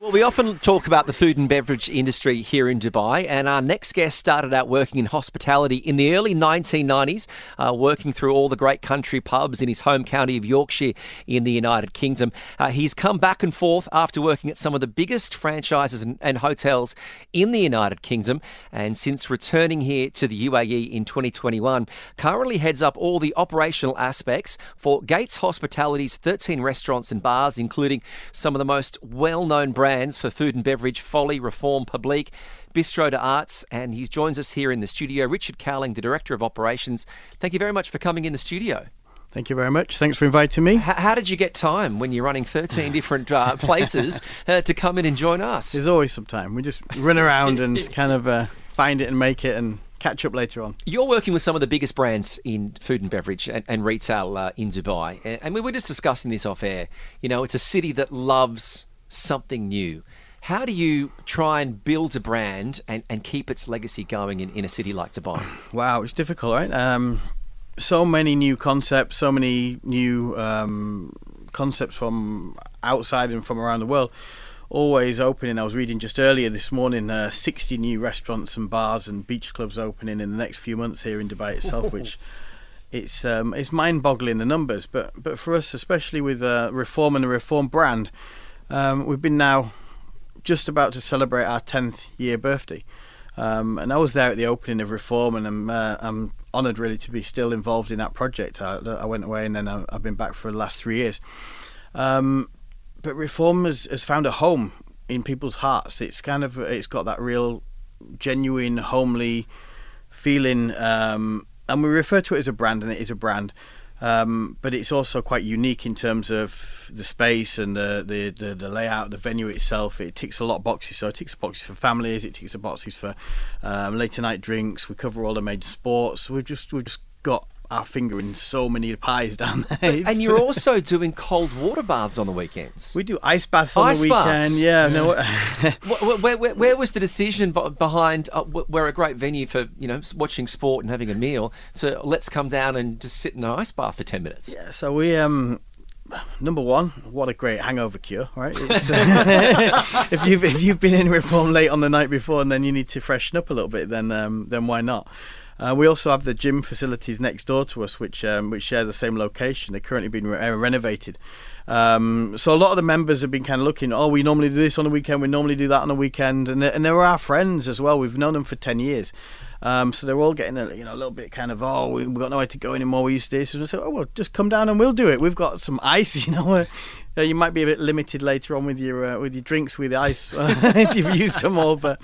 Well, we often talk about the food and beverage industry here in Dubai, and our next guest started out working in hospitality in the early 1990s, uh, working through all the great country pubs in his home county of Yorkshire in the United Kingdom. Uh, he's come back and forth after working at some of the biggest franchises and, and hotels in the United Kingdom, and since returning here to the UAE in 2021, currently heads up all the operational aspects for Gates Hospitality's 13 restaurants and bars, including some of the most well-known brands brands for food and beverage, Folly, Reform, Publique, Bistro des Arts, and he joins us here in the studio. Richard Cowling, the Director of Operations. Thank you very much for coming in the studio. Thank you very much. Thanks for inviting me. How, how did you get time when you're running 13 different uh, places uh, to come in and join us? There's always some time. We just run around and kind of uh, find it and make it and catch up later on. You're working with some of the biggest brands in food and beverage and, and retail uh, in Dubai. And, and we were just discussing this off air. You know, it's a city that loves something new. How do you try and build a brand and, and keep its legacy going in, in a city like Dubai? Wow, it's difficult, right? Um, so many new concepts, so many new um, concepts from outside and from around the world. Always opening. I was reading just earlier this morning, uh, 60 new restaurants and bars and beach clubs opening in the next few months here in Dubai itself, which it's um, it's mind-boggling the numbers. But but for us, especially with uh, Reform and the Reform brand, um, we've been now just about to celebrate our 10th year birthday. Um, and I was there at the opening of Reform, and I'm uh, I'm honoured really to be still involved in that project. I, I went away, and then I, have been back for the last three years. Um, but Reform has, has found a home in people's hearts. It's kind of it's got that real, genuine, homely feeling, um, and we refer to it as a brand, and it is a brand. Um, but it's also quite unique in terms of the space and the, the, the, the, layout, the venue itself. It ticks a lot of boxes. So it ticks boxes for families. It ticks the boxes for um, later night drinks. We cover all the major sports. We've just we've just got our finger in so many pies down there. and you're also doing cold water baths on the weekends. We do ice baths on ice the weekend. Baths. Yeah, yeah. no. where, where, where, was the decision behind? Uh, we're a great venue for you know watching sport and having a meal. So let's come down and just sit in an ice bath for ten minutes. Yeah. So we um number one, what a great hangover cure, right? Uh, if you've if you've been in reform late on the night before and then you need to freshen up a little bit, then um, then why not? Uh, we also have the gym facilities next door to us, which um, which share the same location. They're currently being re- uh, renovated. Um, so a lot of the members have been kind of looking. Oh, we normally do this on the weekend. We normally do that on the weekend, and and they're our friends as well. We've known them for ten years. Um, so they're all getting a you know a little bit kind of oh we, have got nowhere to go anymore. We used to this, and we said oh well just come down and we'll do it. We've got some ice, you know. Uh, you might be a bit limited later on with your uh, with your drinks with ice if you've used them all, but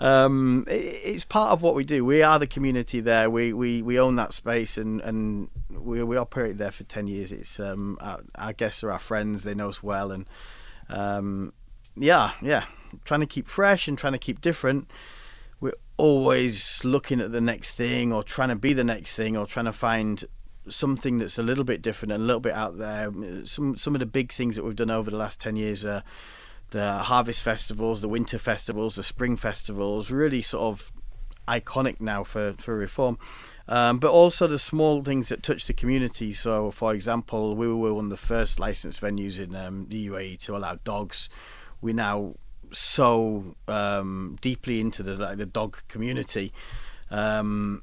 um, it, it's part of what we do. We are the community there. We, we, we own that space and, and we we operated there for ten years. It's um, our, our guests are our friends. They know us well, and um, yeah, yeah, trying to keep fresh and trying to keep different. We're always looking at the next thing, or trying to be the next thing, or trying to find something that's a little bit different and a little bit out there. Some some of the big things that we've done over the last ten years are the harvest festivals, the winter festivals, the spring festivals, really sort of iconic now for, for reform. Um, but also the small things that touch the community. So, for example, we were one of the first licensed venues in um, the UAE to allow dogs. We're now so um, deeply into the like, the dog community um,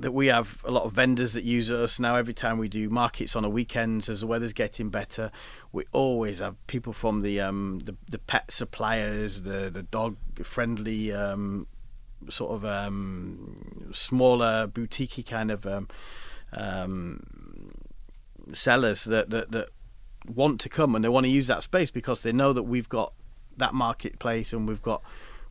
that we have a lot of vendors that use us now. Every time we do markets on the weekends, as the weather's getting better, we always have people from the um, the, the pet suppliers, the the dog friendly um, sort of um, smaller boutique kind of um, um, sellers that, that that want to come and they want to use that space because they know that we've got that marketplace and we've got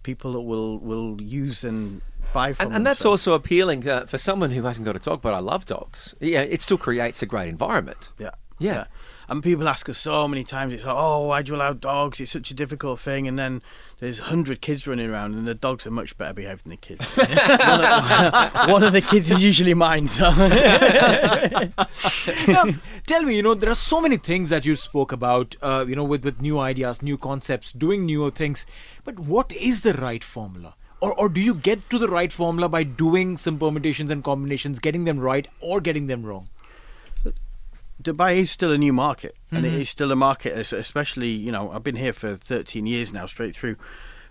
people that will will use and buy from And, and that's also appealing uh, for someone who hasn't got a dog, but I love dogs. Yeah, it still creates a great environment. Yeah. Yeah. And people ask us so many times, it's like, oh, why do you allow dogs? It's such a difficult thing. And then there's 100 kids running around, and the dogs are much better behaved than the kids. one, of, one of the kids is usually mine. So. now, tell me, you know, there are so many things that you spoke about, uh, you know, with, with new ideas, new concepts, doing newer things. But what is the right formula? Or, or do you get to the right formula by doing some permutations and combinations, getting them right or getting them wrong? Dubai is still a new market, and it mm-hmm. is still a market, especially you know I've been here for 13 years now, straight through,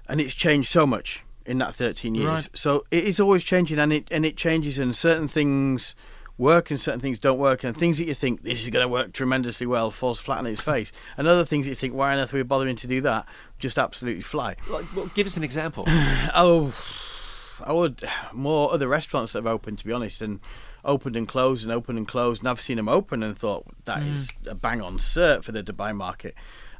and it's changed so much in that 13 years. Right. So it is always changing, and it and it changes, and certain things work and certain things don't work, and things that you think this is going to work tremendously well falls flat on its face, and other things that you think why on earth are we bothering to do that just absolutely fly. Like, well, give us an example. Oh, I would more other restaurants that have opened, to be honest, and opened and closed and opened and closed. And I've seen them open and thought that is a bang on cert for the Dubai market.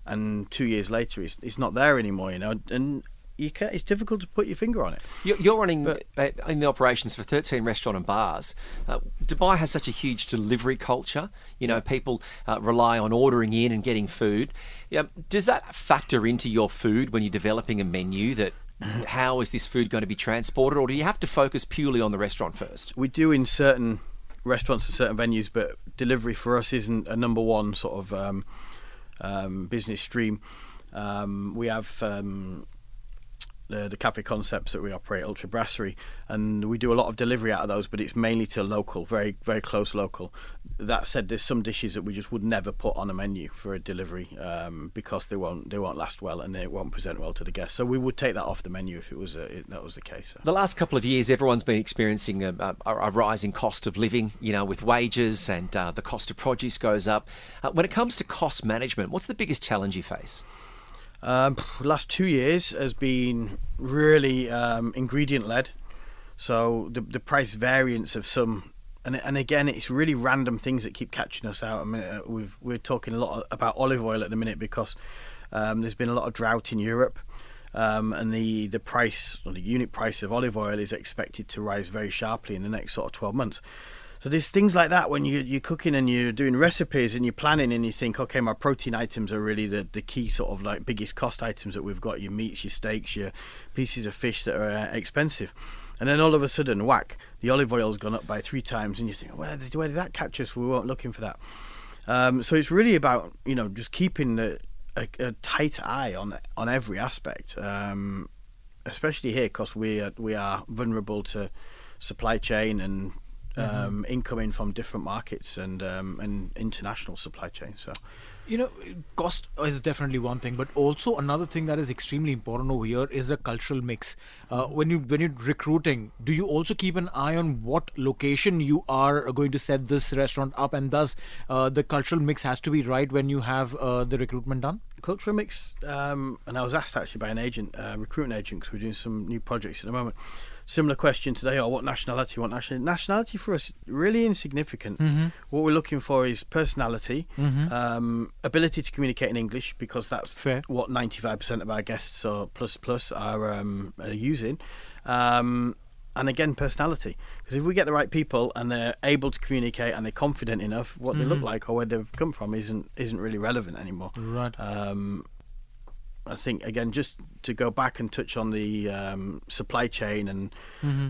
And two years later, it's it's not there anymore, you know. And you can it's difficult to put your finger on it. You're, you're running uh, in the operations for 13 restaurant and bars. Uh, Dubai has such a huge delivery culture. You know, people uh, rely on ordering in and getting food. Yeah, does that factor into your food when you're developing a menu? That how is this food going to be transported, or do you have to focus purely on the restaurant first? We do in certain restaurants and certain venues, but delivery for us isn't a number one sort of um, um, business stream. Um, we have the, cafe concepts that we operate, Ultra Brasserie, and we do a lot of delivery out of those, but it's mainly to local, very very close local. That said, there's some dishes that we just would never put on a menu for a delivery um, because they won't they won't last well and they won't present well to the guests. So we would take that off the menu if it was a, if that was the case. So. The last couple of years, everyone's been experiencing a, a, a rising cost of living, you know, with wages and uh, the cost of produce goes up. Uh, when it comes to cost management, what's the biggest challenge you face? Um, last two years has been really um, ingredient led. So the the price variance of some, and and again, it's really random things that keep catching us out. I mean, uh, we've we're talking a lot about olive oil at the minute because um, there's been a lot of drought in Europe. Um, and the, the price or the unit price of olive oil is expected to rise very sharply in the next sort of 12 months. So there's things like that when you, you're cooking and you're doing recipes and you're planning and you think, okay, my protein items are really the, the key sort of like biggest cost items that we've got your meats, your steaks, your pieces of fish that are uh, expensive. And then all of a sudden, whack, the olive oil's gone up by three times and you think, where did, where did that catch us? We weren't looking for that. Um, so it's really about, you know, just keeping the, a, a tight eye on on every aspect, um, especially here because we are, we are vulnerable to supply chain and um, incoming from different markets and um, and international supply chain. So You know, cost is definitely one thing, but also another thing that is extremely important over here is the cultural mix. Uh, when you when you're recruiting, do you also keep an eye on what location you are going to set this restaurant up, and thus uh, the cultural mix has to be right when you have uh, the recruitment done? Cultural mix, um, and I was asked actually by an agent, uh, recruitment agent, because we're doing some new projects at the moment, Similar question today. Oh, what nationality? What nationality? Nationality for us really insignificant. What we're looking for is personality, um, ability to communicate in English because that's Fair. what 95% of our guests or plus plus are, um, are using. Um, and again, personality. Because if we get the right people and they're able to communicate and they're confident enough, what they look like or where they've come from isn't isn't really relevant anymore. Right. Um, I think again, just to go back and touch on the um, supply chain and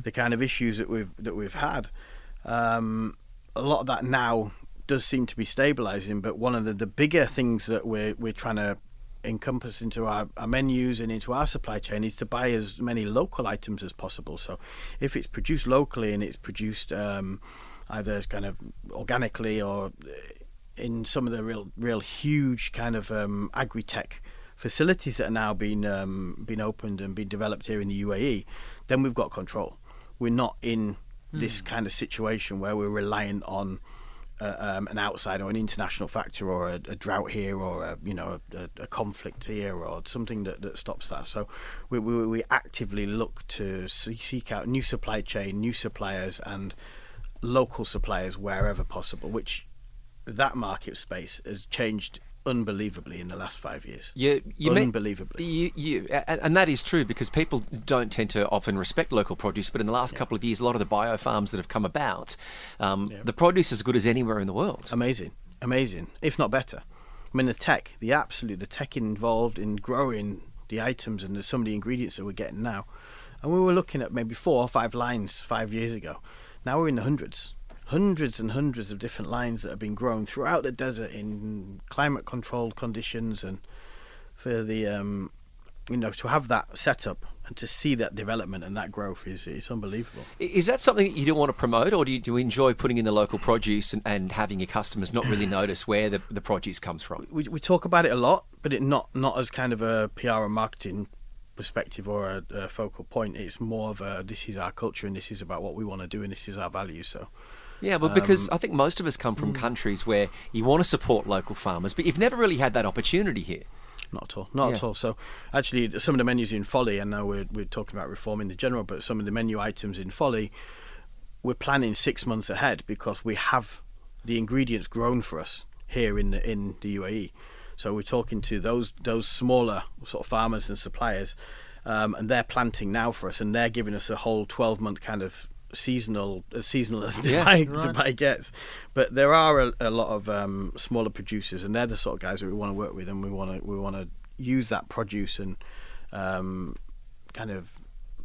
the kind of issues that we've that we've had. Um, a lot of that now does seem to be stabilising, but one of the, the bigger things that we're we're trying to encompass into our, our menus and into our supply chain is to buy as many local items as possible. So, if it's produced locally and it's produced um, either as kind of organically or in some of the real real huge kind of um, agri-tech facilities that are now being um, being opened and being developed here in the UAE, then we've got control. We're not in this kind of situation where we're reliant on uh, um, an outside or an international factor or a, a drought here or a, you know a, a conflict here or something that, that stops that. So we, we, we actively look to see- seek out new supply chain, new suppliers, and local suppliers wherever possible. Which that market space has changed unbelievably in the last five years. You, you mean- Unbelievably. You, you, and, that is true because people don't tend to often respect local produce. But in the last couple of years, a lot of the bio farms that have come about, um, the produce is as good as anywhere in the world. Amazing, amazing, if not better. I mean, the tech, the absolute, the tech involved in growing the items and the, some of the ingredients that we're getting now. And we were looking at maybe four or five lines five years ago. Now we're in the hundreds, hundreds and hundreds of different lines that have been grown throughout the desert in climate-controlled conditions, and for the, um, you know, to have that setup and to see that development and that growth is is unbelievable. Is that something that you don't want to promote, or do you, do you enjoy putting in the local produce and, and having your customers not really notice where the, the produce comes from? we, we talk about it a lot, but it not not as kind of a PR and marketing perspective or a, a focal point. It's more of a this is our culture and this is about what we want to do and this is our values. So Yeah, but because I think most of us come from countries where you want to support local farmers, but you've never really had that opportunity here. not at all, not at all. So actually, some of the menus in Folly, and now we're we're talking about reforming the general, but some of the menu items in Folly, we're planning six months ahead because we have the ingredients grown for us here in the in the UAE. So we're talking to those those smaller sort of farmers and suppliers, um, and they're planting now for us, and they're giving us a whole twelve month kind of seasonal as seasonal as Yeah, Dubai, Dubai gets. But there are a, a lot of um, smaller producers, and they're the sort of guys that we want to work with, and we want to we want to use that produce and um, kind of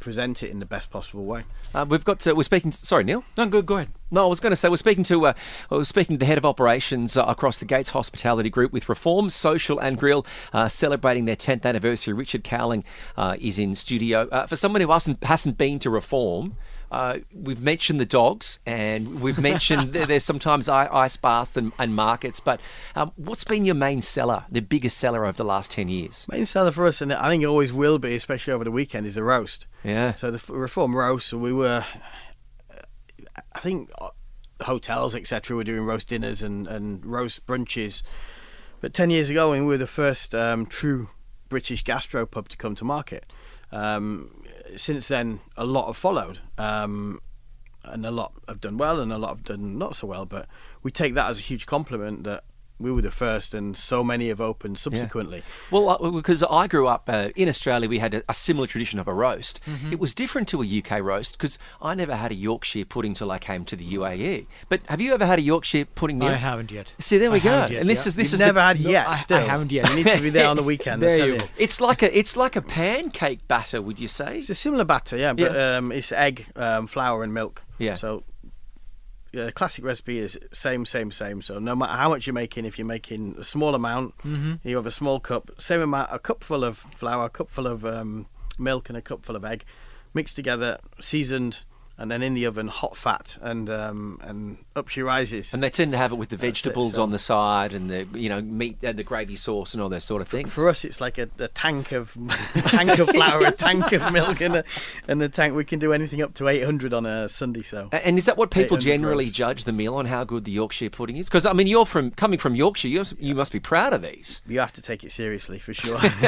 present it in the best possible way. Uh, we've got. To, we're speaking. To, sorry, Neeil. No, go, go ahead. No, I was going to say we're speaking to uh, I was speaking to the head of operations uh, across the Gates Hospitality Group with Reform Social and Grill uh, celebrating their 10th anniversary. Richard Cowling uh, is in studio. Uh, for someone who hasn't hasn't been to Reform. Uh, we've mentioned the dogs, and we've mentioned there's sometimes ice baths and, and markets. But um, what's been your main seller, the biggest seller over the last ten years? Main seller for us, and I think it always will be, especially over the weekend, is the roast. Yeah. So the reform roast, we were, I think, uh, hotels etc. were doing roast dinners and and roast brunches, but ten years ago, we were the first um, true British gastro pub to come to market. Um, since then, a lot have followed. Um, and a lot have done well, and a lot have done not so well. But we take that as a huge compliment that we were the first, and so many have opened subsequently. Well, uh, because I grew up uh, in Australia, we had a, a similar tradition of a roast. Mm-hmm. It was different to a UK roast because I never had a Yorkshire pudding till I came to the UAE. But have you ever had a Yorkshire pudding? Neeil? I haven't yet. See, there we I go. yet, and this yeah. is this You've is never the, had No, yet. I- I haven't yet. You need to be there on the weekend. There you you. go. It's like a it's like a pancake batter. Would you say? It's a similar batter, yeah, but Yeah. Um, it's egg, um, flour, and milk. Yeah. So, the classic recipe is same, same, same. So no matter how much you're making, if you're making a small amount, Mm-hmm. you have a small cup, same amount, a cupful of flour, a cupful of um, milk, and a cupful of egg, mixed together, seasoned. And then in the oven, hot fat, and um, and up she rises. And they tend to have it with the That's it, vegetables so- on the side and the you know meat and the gravy sauce and all those sort of things. For us, it's like a, a tank of tank of flour, a tank of milk, and a, and the tank. We can do anything up to 800 on a Sunday. So And is that what people generally judge the meal on how good the Yorkshire pudding is? Because I mean, you're from coming from Yorkshire, you you must be proud of these. you have to take it seriously for sure.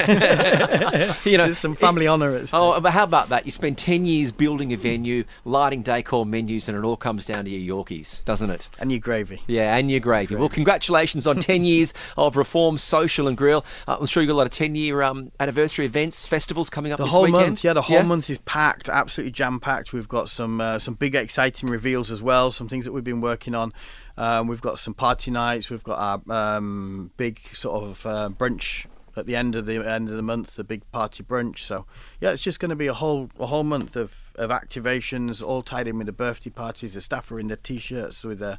You know, There's some family honour at stake. Oh, but how about that? You spend ten years building a venue, lighting decor menus, and it all comes down to your Yorkies, doesn't it? and your gravy. Yeah, and your gravy. Well, congratulations on 10 years of Reform Social and Grill. Uh, I'm sure you've got a lot of 10 year um, anniversary events, festivals coming up The this whole weekend. month, yeah, the whole month is packed, absolutely jam packed. We've got some uh, some big exciting reveals as well, some things that we've been working on. Um, we've got some party nights. We've got our um, big sort of uh, brunch at the end of the end of the month, the big party brunch. So yeah, it's just going to be a whole a whole month of, of activations, all tied in with the birthday parties. The staff are in their t-shirts with their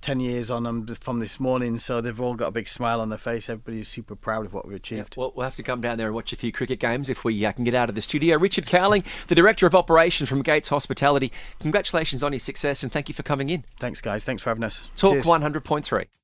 10 years on them from this morning, so they've all got a big smile on their face. Everybody's super proud of what we've Yeah, achieved. well, we'll have to come down there and watch a few cricket games if we uh, can get out of the studio. Richard Cowling, the Director of Operations from Gates Hospitality, congratulations on your success and thank you for coming in. Thanks, guys. Thanks for having us. Talk Cheers. 100.3.